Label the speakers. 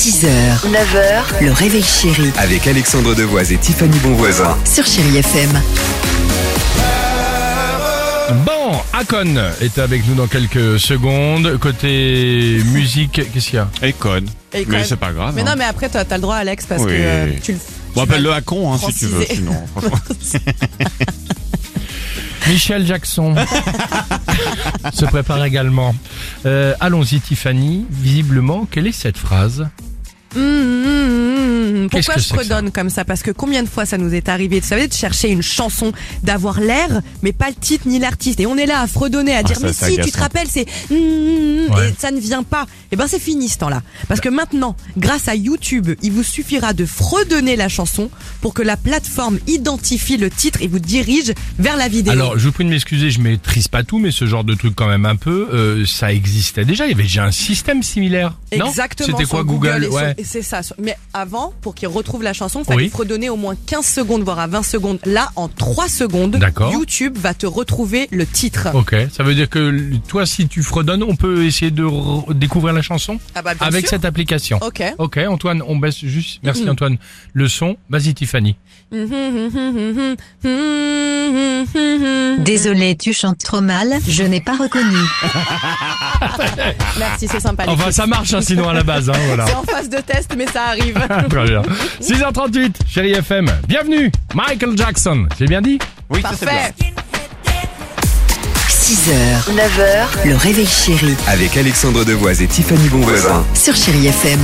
Speaker 1: 6h, 9h, le réveil chéri
Speaker 2: Avec Alexandre Devoise et Tiffany Bonvoisin.
Speaker 1: sur Chérie FM.
Speaker 3: Bon, Akon est avec nous dans quelques secondes. Côté musique, qu'est-ce qu'il y a?
Speaker 4: Et quand
Speaker 5: Mais
Speaker 4: même-
Speaker 5: c'est pas grave.
Speaker 4: Mais
Speaker 5: hein.
Speaker 4: non, mais après, toi, t'as le droit, Alex, parce
Speaker 5: Oui.
Speaker 4: que euh, tu le.
Speaker 5: Bon, appelle-le à con, hein, si tu veux, sinon. franchement.
Speaker 3: Michel Jackson se prépare également. Euh, Allons-y, Tiffany. Visiblement, quelle est cette phrase?
Speaker 4: Mm-hmm.
Speaker 3: Qu'est-ce
Speaker 4: Pourquoi je fredonne comme ça? Parce que combien de fois ça nous est arrivé, vous savez, de chercher une chanson, d'avoir l'air, mais pas le titre ni l'artiste? Et on est là à fredonner, à dire,
Speaker 5: ça,
Speaker 4: mais si, tu te rappelles, c'est... hum, hum,
Speaker 3: Ouais.
Speaker 4: Et ça ne vient pas. Et ben c'est fini ce temps-là. Parce que maintenant, grâce à YouTube, il vous suffira de fredonner la chanson pour que la plateforme identifie le titre et vous dirige vers la vidéo.
Speaker 3: Alors, je vous prie de m'excuser, je maîtrise pas tout, mais ce genre de truc quand même un peu, euh, ça existait déjà. Il y avait déjà un système similaire.
Speaker 4: Exactement.
Speaker 3: C'était quoi Google, Ouais.
Speaker 4: C'est ça. Mais avant, pour qu'il retrouve la chanson, il fallait
Speaker 3: Oui.
Speaker 4: fredonner au moins 15 secondes, voire à 20 secondes. Là, en 3 secondes. YouTube va te retrouver le titre.
Speaker 3: Ok, ça veut dire que toi, si tu fredonnes, on peut essayer de découvrir la chanson
Speaker 4: Ah bah,
Speaker 3: avec
Speaker 4: sûr.
Speaker 3: cette application.
Speaker 4: Ok.
Speaker 3: Ok, Antoine, on baisse juste. Merci Antoine. Le son, vas-y Tiffany.
Speaker 1: Désolé, tu chantes trop mal, je n'ai pas reconnu.
Speaker 4: Merci, c'est sympa.
Speaker 3: Enfin, ça marche hein, sinon à la base, hein, voilà.
Speaker 4: C'est en phase de test, mais ça arrive.
Speaker 3: Très bien. 6h38, chérie FM. Bienvenue, Michael Jackson. J'ai bien dit
Speaker 5: Oui, ça c'est bien.
Speaker 4: Parfait.
Speaker 1: 6h, 9h, le réveil chéri
Speaker 2: Avec Alexandre Devoise et Tiffany Bonvoisin.
Speaker 1: sur Chérie FM.